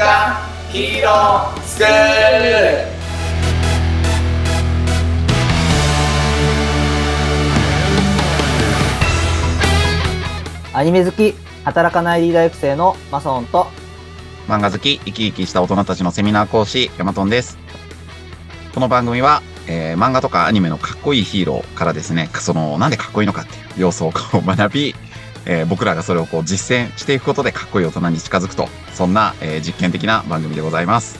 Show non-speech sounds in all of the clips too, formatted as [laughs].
週刊ヒーロースクールアニメ好き、働かないリーダー育成のマソンと、漫画好き、生き生きした大人たちのセミナー講師、ヤマトンです。この番組は、えー漫画とかアニメのかっこいいヒーローからですね、その、なんでかっこいいのかっていう要素を学び、えー僕らがそれをこう実践していくことでかっこいい大人に近づくと、そんな、えー実験的な番組でございます。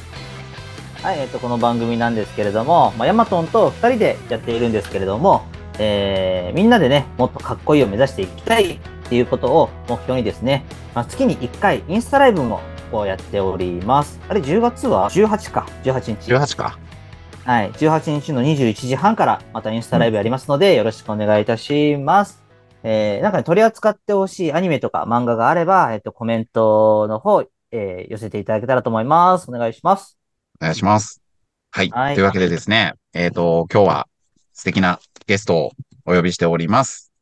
はい、えっ、と、この番組なんですけれども、まあ、ヤマトンと二人でやっているんですけれども、えー、みんなでね、もっとかっこいいを目指していきたいっていうことを目標にですね、まあ、月に1回インスタライブもこうやっております。あれ、10月は？18か、18日。18か。はい、18日の21時半からまたインスタライブやりますので、よろしくお願いいたします。えー、なんかね、取り扱ってほしいアニメとか漫画があれば、えっ、と、コメントの方、えー寄せていただけたらと思います。お願いします。お願いします。はい。はいというわけでですね、えっ、と、今日は素敵なゲストをお呼びしております。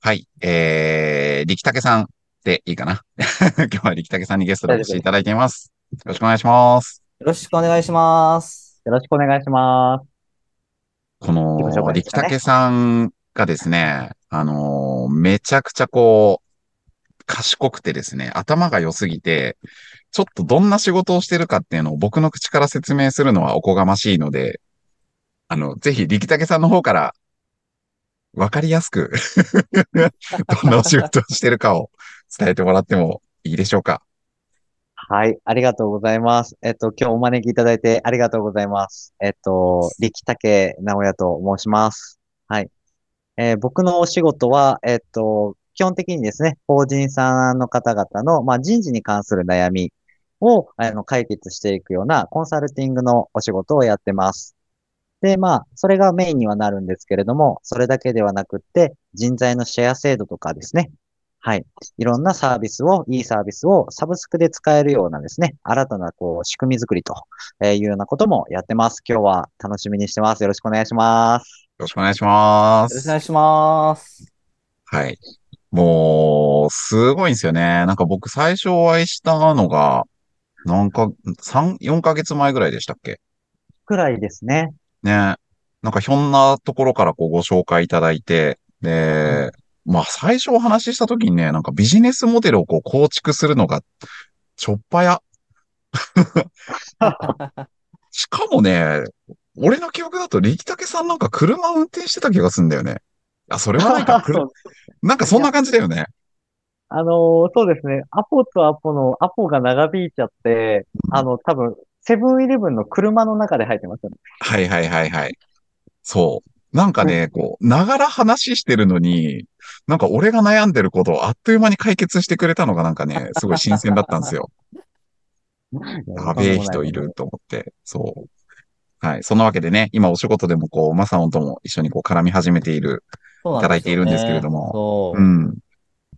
はい。えー、力武さんでいいかな [laughs] 今日は力武さんにゲストでお越しいただいています。よろしくお願いします。よろしくお願いします。よろしくお願いします。この力武さんがですね、あのーめちゃくちゃこう、賢くてですね、頭が良すぎて、ちょっとどんな仕事をしてるかっていうのを僕の口から説明するのはおこがましいので、あの、ぜひ力武さんの方から、わかりやすく、[laughs] どんなお仕事をしてるかを伝えてもらってもいいでしょうか。はい、ありがとうございます。えっと、今日お招きいただいてありがとうございます。えっと、力武直也と申します。はい。えー僕のお仕事は、えっと、基本的にですね、法人さんの方々の、まあ、人事に関する悩みを、あの、解決していくようなコンサルティングのお仕事をやってます。で、まあ、それがメインにはなるんですけれども、それだけではなくって、人材のシェア制度とかですね、はい。いろんなサービスを、いいサービスをサブスクで使えるようなですね、新たなこう仕組み作りというようなこともやってます。今日は楽しみにしてます。よろしくお願いします。よろしくお願いしますよろしくお。願いします。はい。もう、すごいんですよね。なんか僕最初お会いしたのが、なんか、3、4ヶ月前ぐらいでしたっけ？くらいですね。ね。なんかひょんなところからこうご紹介いただいて、で、まあ最初お話しした時にね、なんかビジネスモデルをこう構築するのが、ちょっぱや。[laughs] しかもね、俺の記憶だと力武さんなんか車運転してた気がするんだよね。あ、それはないか。[laughs] なんかそんな感じだよね。あのーそうですね。アポとアポの、アポが長引いちゃって、あの、多分、セブンイレブンの車の中で入ってますよね。はいはいはいはい。そう。なんかね、こう、ながら話してるのに、なんか俺が悩んでることをあっという間に解決してくれたのがなんかね、[laughs] すごい新鮮だったんですよ。やべえ人いると思って。そう。はい。そんなわけでね、今お仕事でもこう、マサオンとも一緒にこう絡み始めている。いただいているんですけれどもそう。うん。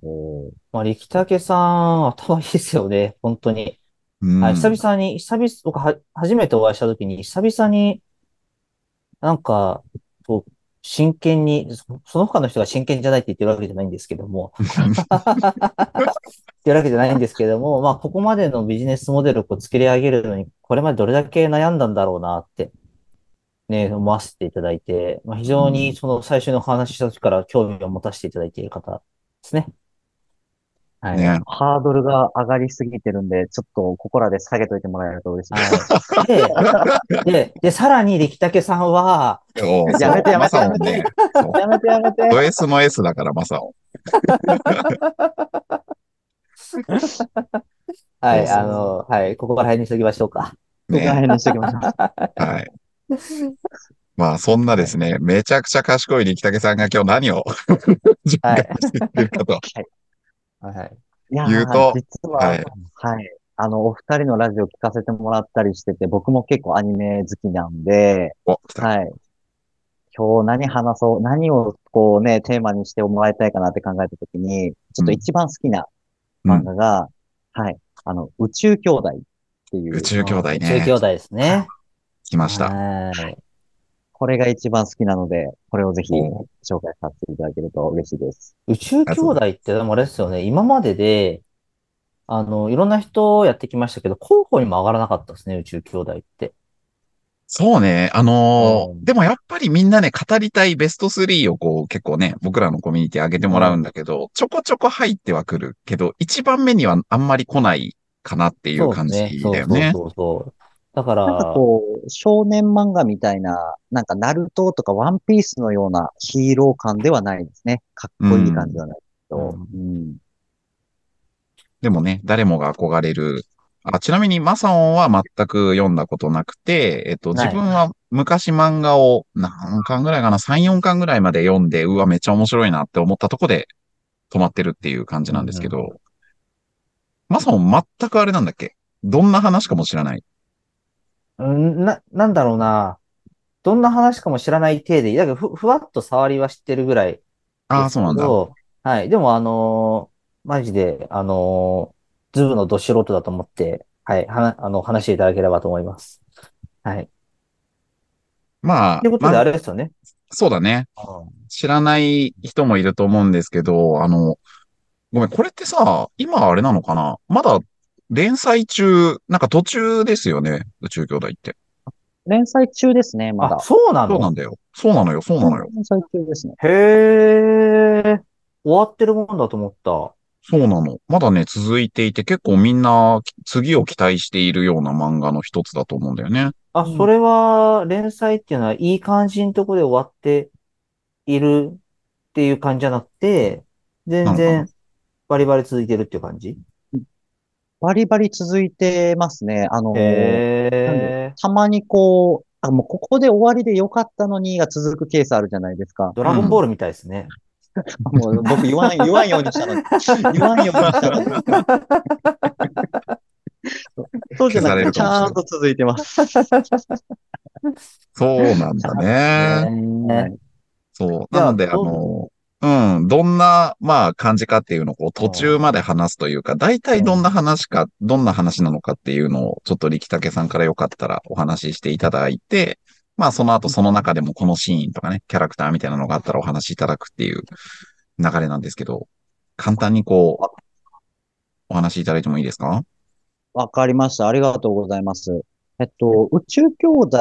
おーまあ、力武さん、頭いいですよね、本当に。うん。はい、久々に、久々、僕は、初めてお会いしたときに、久々に、なんか、こう、真剣に、そその他の人が真剣じゃないって言ってるわけじゃないんですけども、言 [laughs] ってるわけじゃないんですけども、まあ、ここまでのビジネスモデルを作り上げるのに、これまでどれだけ悩んだんだろうなって、ね、思わせていただいて、まあ、非常にその最初のお話しした時から興味を持たせていただいている方ですね。はい。ね。ハードルが上がりすぎてるんで、ちょっとここらで下げといてもらえると嬉しいです。はい。で、で、で、さらに力武さんは、おやめてやめてマサオンね。やめてやめて。ド S の S だから、マサオン。[laughs] [laughs] はい、あの、はい、ここから辺にしときましょうか。ここらね。辺にしておきましょう。[laughs] はい。まあ、そんなですね、めちゃくちゃ賢い力武さんが今日何を準備しているかと。はい。いやー言うと実は、ははいい。あの、お二人のラジオ聞かせてもらったりしてて、僕も結構アニメ好きなんで。はい。今日何話そう、何をこうね、テーマにしてもらいたいかなって考えたときに、ちょっと一番好きなうん漫画が、はい。あの、宇宙兄弟っていう。宇宙兄弟中ね兄。弟ですね。来ました。はい。これが一番好きなので、これをぜひお紹介させていただけると嬉しいです。宇宙兄弟ってでもあれですよね、今までで、あの、いろんな人やってきましたけど、候補にも上がらなかったですね、宇宙兄弟って。そうね。あのーうんでもやっぱりみんなね、語りたいベスト3をこう結構ね、僕らのコミュニティ上げてもらうんだけど、ちょこちょこ入ってはくるけど、一番目にはあんまり来ないかなっていう感じだよそうね。そうそうそう。だから、なんかこう、少年漫画みたいな、なんかナルトとかワンピースのようなヒーロー感ではないですね。かっこいい感じではないけど。うん。でもね、誰もが憧れる。あ、ちなみにマサオンは全く読んだことなくて、えっと、はい自分は昔漫画を何巻ぐらいかな ?3、4巻ぐらいまで読んで、うわ、めっちゃ面白いなって思ったとこで止まってるっていう感じなんですけうんど、マサオン全くあれなんだっけ？どんな話かも知らない。うんな、なんだろうな。どんな話かも知らない体で、だけどふ、ふわっと触りは知ってるぐらいああ、そうなんだ。はい。でも、あのーマジで、あのーズブのど素人だと思って、はい、は、あの、話していただければと思います。はい。まあ、ということで、まあれですよね。そうだね。知らない人もいると思うんですけど、あの、ごめん、これってさ、今あれなのかな？まだ連載中、なんか途中ですよね、宇宙兄弟って。連載中ですね、まだあ、。そうなの？そうなんだよ。そうなのよ、そうなのよ。連載中ですね。へえ、終わってるもんだと思った。そうなの。まだね、続いていて、結構みんな次を期待しているような漫画の一つだと思うんだよね。あ、うんそれは、連載っていうのは、いい感じのとこで終わっているっていう感じじゃなくて、全然、バリバリ続いてるっていう感じ？バリバリ続いてますね。あのたまにこう、あ、もうここで終わりでよかったのにが続くケースあるじゃないですか。ドラゴンボールみたいですね。もう僕言わん、言わんようにしたのに。言わんようにしたのに。そうじゃなくて、ちゃんと続いてます。そうなんだね。ねそう。なので、あの、うん、どんな、まあ、感じかっていうのをこう途中まで話すというか、大体どんな話か、どんな話なのかっていうのを、ちょっと力武さんからよかったらお話ししていただいて、まあ、その後その中でもこのシーンとかね、キャラクターみたいなのがあったらお話しいただくっていう流れなんですけど、簡単にこう、お話しいただいてもいいですか？わかりました。ありがとうございます。えっと、宇宙兄弟、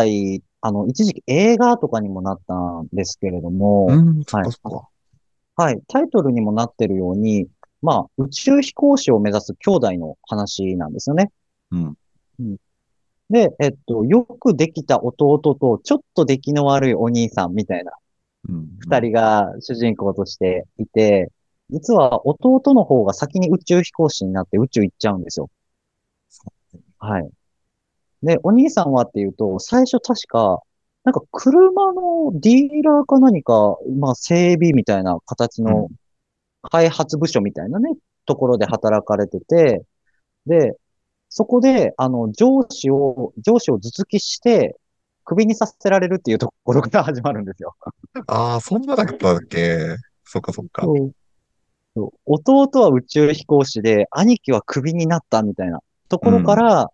あの、一時期映画とかにもなったんですけれども、うん、そっかそっか。はい、タイトルにもなってるように、まあ、宇宙飛行士を目指す兄弟の話なんですよね。うん。で、えっと、よくできた弟と、ちょっと出来の悪いお兄さんみたいなうん。二人が主人公としていて、実は弟の方が先に宇宙飛行士になって宇宙行っちゃうんですよ。はい。で、お兄さんはっていうと、最初確か、なんか車のディーラーか何か、まあ整備みたいな形の開発部署みたいなね、ところで働かれてて、で、そこで、あの、上司を、上司を頭突きして、クビにさせられるっていうところから始まるんですよ。ああ、そんなだったっけ？そっかそっか。そうそう弟は宇宙飛行士で、兄貴はクビになったみたいなところから、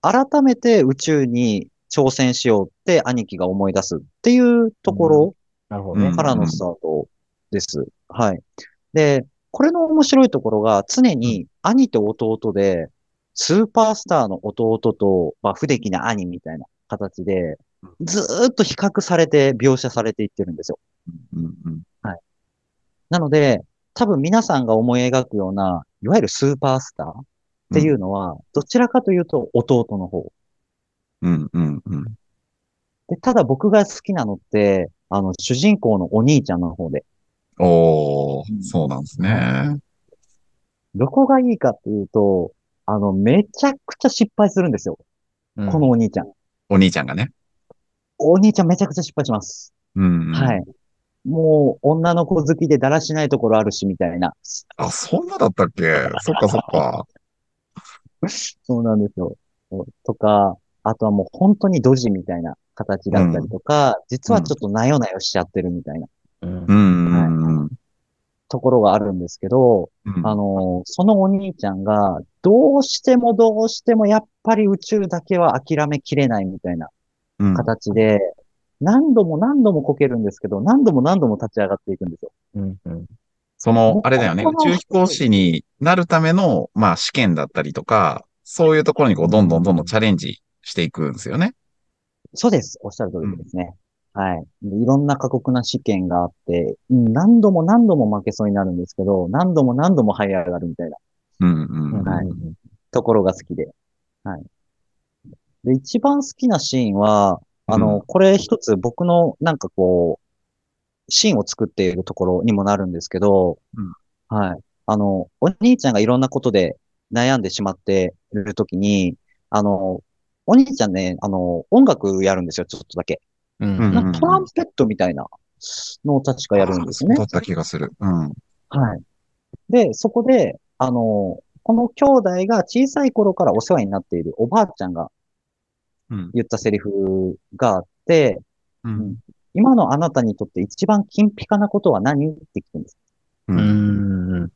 改めて宇宙に挑戦しようって兄貴が思い出すっていうところなるほど。からのスタートです。はい。で、これの面白いところが常に兄と弟で、スーパースターの弟と、まあ、不出来な兄みたいな形で、ずーっと比較されて描写されていってるんですよ。うんうんなので、多分皆さんが思い描くような、いわゆるスーパースターっていうのは、どちらかというと弟の方。うんうんうん。で、ただ僕が好きなのって、あの、主人公のお兄ちゃんの方で。おー、そうなんですね。どこがいいかっていうと、あの、めちゃくちゃ失敗するんですよ。うんこのお兄ちゃん。お兄ちゃんがね。お兄ちゃんめちゃくちゃ失敗します。うん、うん。はい。もう、女の子好きでだらしないところあるし、みたいな。あ、そんなだったっけ？そっかそっか。そうなんですよ。とか、あとはもう本当にドジみたいな形だったりとか、実はちょっとなよなよしちゃってるみたいなうんうんうんうん。ところがあるんですけど、うんあの、そのお兄ちゃんが、どうしてもどうしてもやっぱり宇宙だけは諦めきれないみたいなうん形で、何度も何度もこけるんですけど、何度も何度も立ち上がっていくんですよ。うんうんその、あれだよね、宇宙飛行士になるための、まあ試験だったりとか、そういうところにこう、どんどんどんどんチャレンジしていくんですよね。そうです。おっしゃる通りですね。はい。でいろんな過酷な試験があって、うん何度も何度も負けそうになるんですけど、何度も何度も這い上がるみたいなうんうん。はいところが好きで。はい。で、一番好きなシーンは、あの、うんこれ一つ僕のなんかこう、シーンを作っているところにもなるんですけど、うんはい。あの、お兄ちゃんがいろんなことで悩んでしまっているときに、あの、お兄ちゃんね、あの、音楽やるんですよ、ちょっとだけ。うんうんなんかトランペットみたいなのを確かやるんですよねあ。そうだった気がする。うん。はい。で、そこで、あの、この兄弟が小さい頃からお世話になっているおばあちゃんがうん。言ったセリフがあって、うん。今のあなたにとって一番金ピカなことは何って聞くんです。う。うん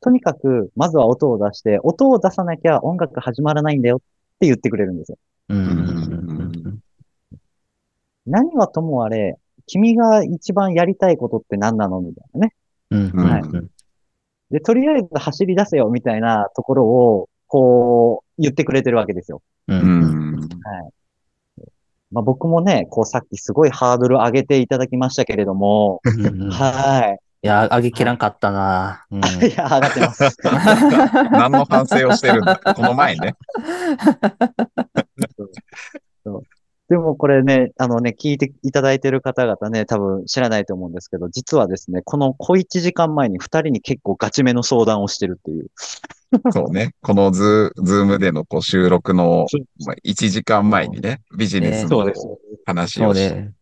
とにかく、まずは音を出して、音を出さなきゃ音楽始まらないんだよって言ってくれるんですよ。うんうん何はともあれ、君が一番やりたいことって何なの？みたいなね。うんうんはいで、とりあえず走り出せよみたいなところを、こう、言ってくれてるわけですよ。うんううんん。まあ、僕もね、こうさっきすごいハードル上げていただきましたけれども、うんいはや、上げきらんかったな。うんい。[laughs] いや、上がってます。[laughs] 何の反省をしてるんだ？この前ね。[laughs] そうでもこれね、あのね、聞いていただいてる方々ね、多分知らないと思うんですけど、実はですね、この小1時間前に2人に結構ガチめの相談をしてるっていう。そうね。このズー、ズームでのこう収録の、まあ、1時間前にね、ビジネスの。話をしそうね。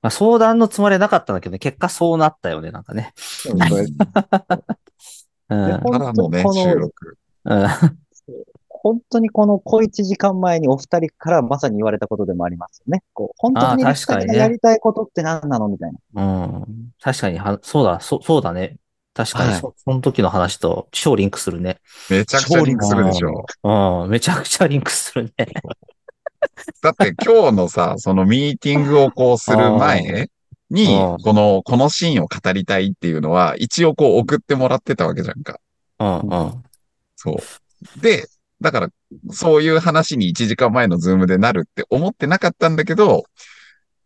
まあ、相談のつもりはなかったんだけどね、結果そうなったよね、なんかね。そうです [laughs] うん。でからのね、収録。うん本当にこの小1時間前にお二人からまさに言われたことでもありますよね。こう本当に確かにねやりたいことって何なのみたいな。うん。確かには、そうだ、そそうだね。確かにはいそ、その時の話と超リンクするね。めちゃくちゃリンクするでしょ。うん。めちゃくちゃリンクするね。[laughs] だって今日のさ、そのミーティングをこうする前にうん、この、このシーンを語りたいっていうのは、一応こう送ってもらってたわけじゃんか。うん、うん。そう。で、だから、そういう話に1時間前のズームでなるって思ってなかったんだけど、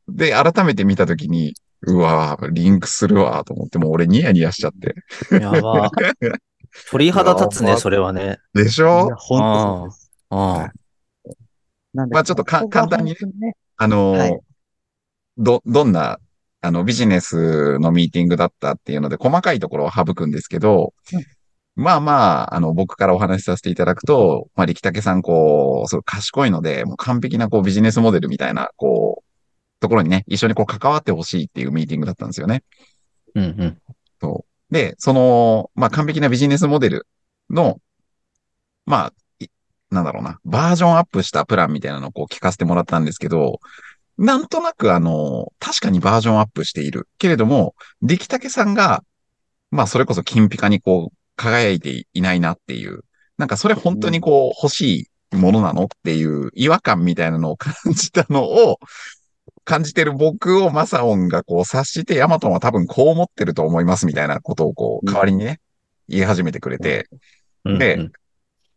で、改めて見たときに、うわぁ、リンクするわと思って、もう俺ニヤニヤしちゃって。やば。鳥肌立つね、それはね。でしょ？本当そうです。うん。なんでまあちょっとか簡単にねねあのーはいど、どんな、あの、ビジネスのミーティングだったっていうので、細かいところを省くんですけど、うんまあまあ、あの、僕からお話しさせていただくと、まあ、力武さん、こう、すごい賢いので、もう完璧な、こう、ビジネスモデルみたいな、こう、ところにね、一緒にこう、関わってほしいっていうミーティングだったんですよね。うん、うん。そう。で、その、まあ、完璧なビジネスモデルの、まあ、いなんだろうな、バージョンアップしたプランみたいなのをこう聞かせてもらったんですけど、なんとなくあの、確かにバージョンアップしている。けれども、力武さんが、まあ、それこそ金ピカにこう、輝いていないなっていう。なんかそれ本当にこう、欲しいものなのっていう違和感みたいなのを感じたのを、感じてる僕をマサオンがこう察して、ヤマトンは多分こう思ってると思いますみたいなことをこう、代わりにね、言い始めてくれて、うん。でうん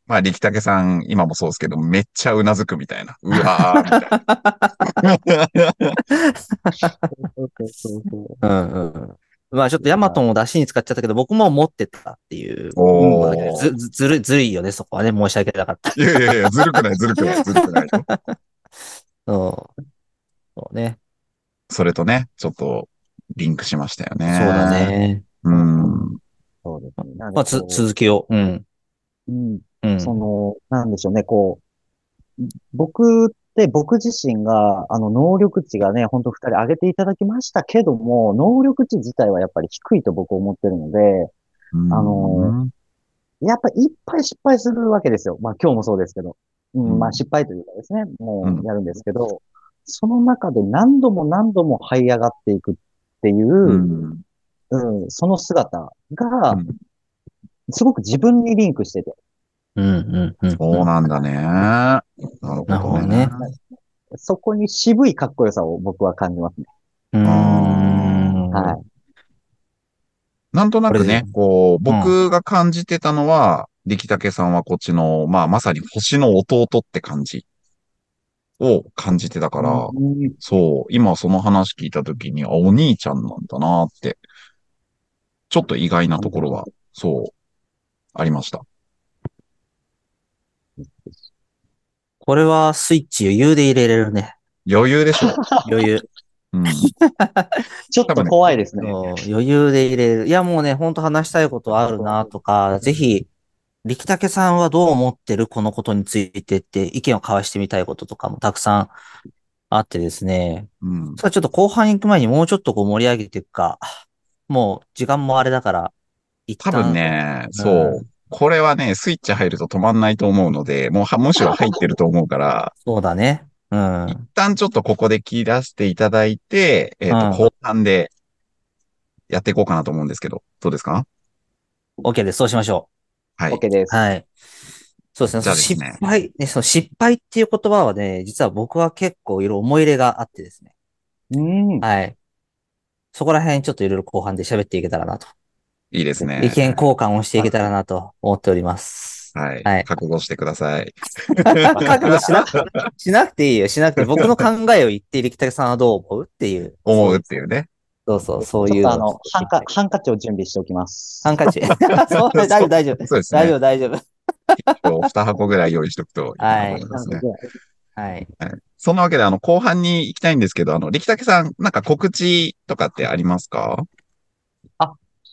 まあ、力武さん、今もそうですけど、めっちゃうなずくみたいな。うわー、みたいな。うんうん。まあちょっとヤマトンを出しに使っちゃったけど、僕も持ってたっていう。ず、ずずる、ずるいよね、そこはね。申し訳なかった。いやいやいや、ずるくない、ずるくない、[laughs] ずるくないよ。そう。そうね。それとね、ちょっと、リンクしましたよね。そうだ。ね。うん。そうですね。なんでまあ、つ、こう続きを。うん。うんうん。その、なんでしょうね、こう、僕って僕自身が、あの、能力値がね、本当二人上げていただきましたけども、能力値自体はやっぱり低いと僕思ってるので、うんあのやっぱりいっぱい失敗するわけですよ。まあ今日もそうですけど。うん、うんまあ失敗というかですね、もうやるんですけど、その中で何度も何度も這い上がっていくっていう、うん。うん、その姿がうん、すごく自分にリンクしてて、うん、うん、うん。そうなんだね。なるほどねどね。そこに渋いかっこよさを僕は感じますね。うーん。はい。なんとなくねで、こう、僕が感じてたのは、力武さんはこっちの、まあ、まさに星の弟って感じを感じてたから、うんそう、今その話聞いたときに、あ、お兄ちゃんなんだなって、ちょっと意外なところは、そう、ありました。これはスイッチ余裕で入れれるね。余裕でしょ。[laughs] 余裕。うん。[laughs] ちょっと怖いですね。余裕で入れる。いや、もうね、ほんと話したいことあるなとか、ぜひ、力武さんはどう思ってる？このことについてって意見を交わしてみたいこととかもたくさんあってですね。うん。ちょっと後半に行く前にもうちょっとこう盛り上げていくか。もう時間もあれだから、一多旦。分ね、そう。これはね、スイッチ入ると止まんないと思うので、もうは、むしろ入ってると思うから、[laughs] そうだね。うん。一旦ちょっとここで切らせていただいて、えっ、と、うん後半でやっていこうかなと思うんですけど、どうですか？OK です。そうしましょはい。OK です。う。はい。そうですね。す失ね敗、ね、その失敗っていう言葉はね、実は僕は結構いろいろ思い入れがあってですね。うん。はい。そこら辺ちょっといろいろ後半で喋っていけたらなと。いいですね。意見交換をしていけたらなと思っております。はい。はい覚悟してください。覚悟しなくしなくていいよ。しなくて。僕の考えを言って、力武さんはどう思うっていう。思うっていうね。そうそう、そういうあの、ハンカ、ハンカチを準備しておきます。ハンカチ。[laughs] そう、大丈夫、大丈夫。そうですね。大丈夫、大丈夫。今日2箱ぐらい用意しとくといいと思いますね。はい。そんなわけで、あの、後半に行きたいんですけど、あの、力武さん、なんか告知とかってありますか？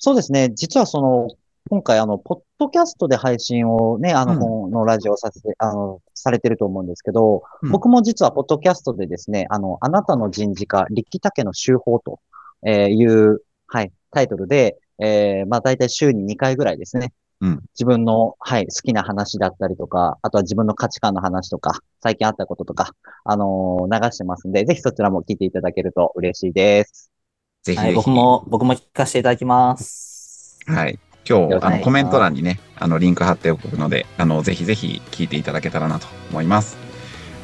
そうですね。実はその、今回あの、ポッドキャストで配信をね、あの、うんこのラジオさせて、あの、されてると思うんですけど、うん僕も実はポッドキャストでですね、あの、あなたの人事課、力武の修法とえーいう、はい、タイトルで、えーまあ大体週に2回ぐらいですね。うん自分の、はい、好きな話だったりとか、あとは自分の価値観の話とか、最近あったこととか、あのー流してますんで、ぜひそちらも聞いていただけると嬉しいです。はい、ぜひぜひ。僕も、僕も聞かせていただきます。はい。今日、あの、はいコメント欄にね、あの、リンク貼っておくので、あの、ぜひぜひ聞いていただけたらなと思います。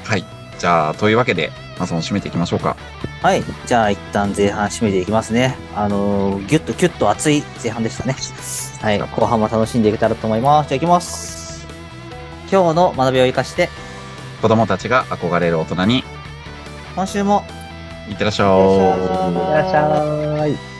はい。じゃあ、というわけで、マソン締めていきましょうか。はい。じゃあ、一旦前半締めていきますね。あのー、ぎゅっとキュッと熱い前半でしたね。はい。後半も楽しんでいけたらと思います。じゃあ、いきます。今日の学びを生かして、子供たちが憧れる大人に、今週も、いってらっしゃいいって。らっしゃい。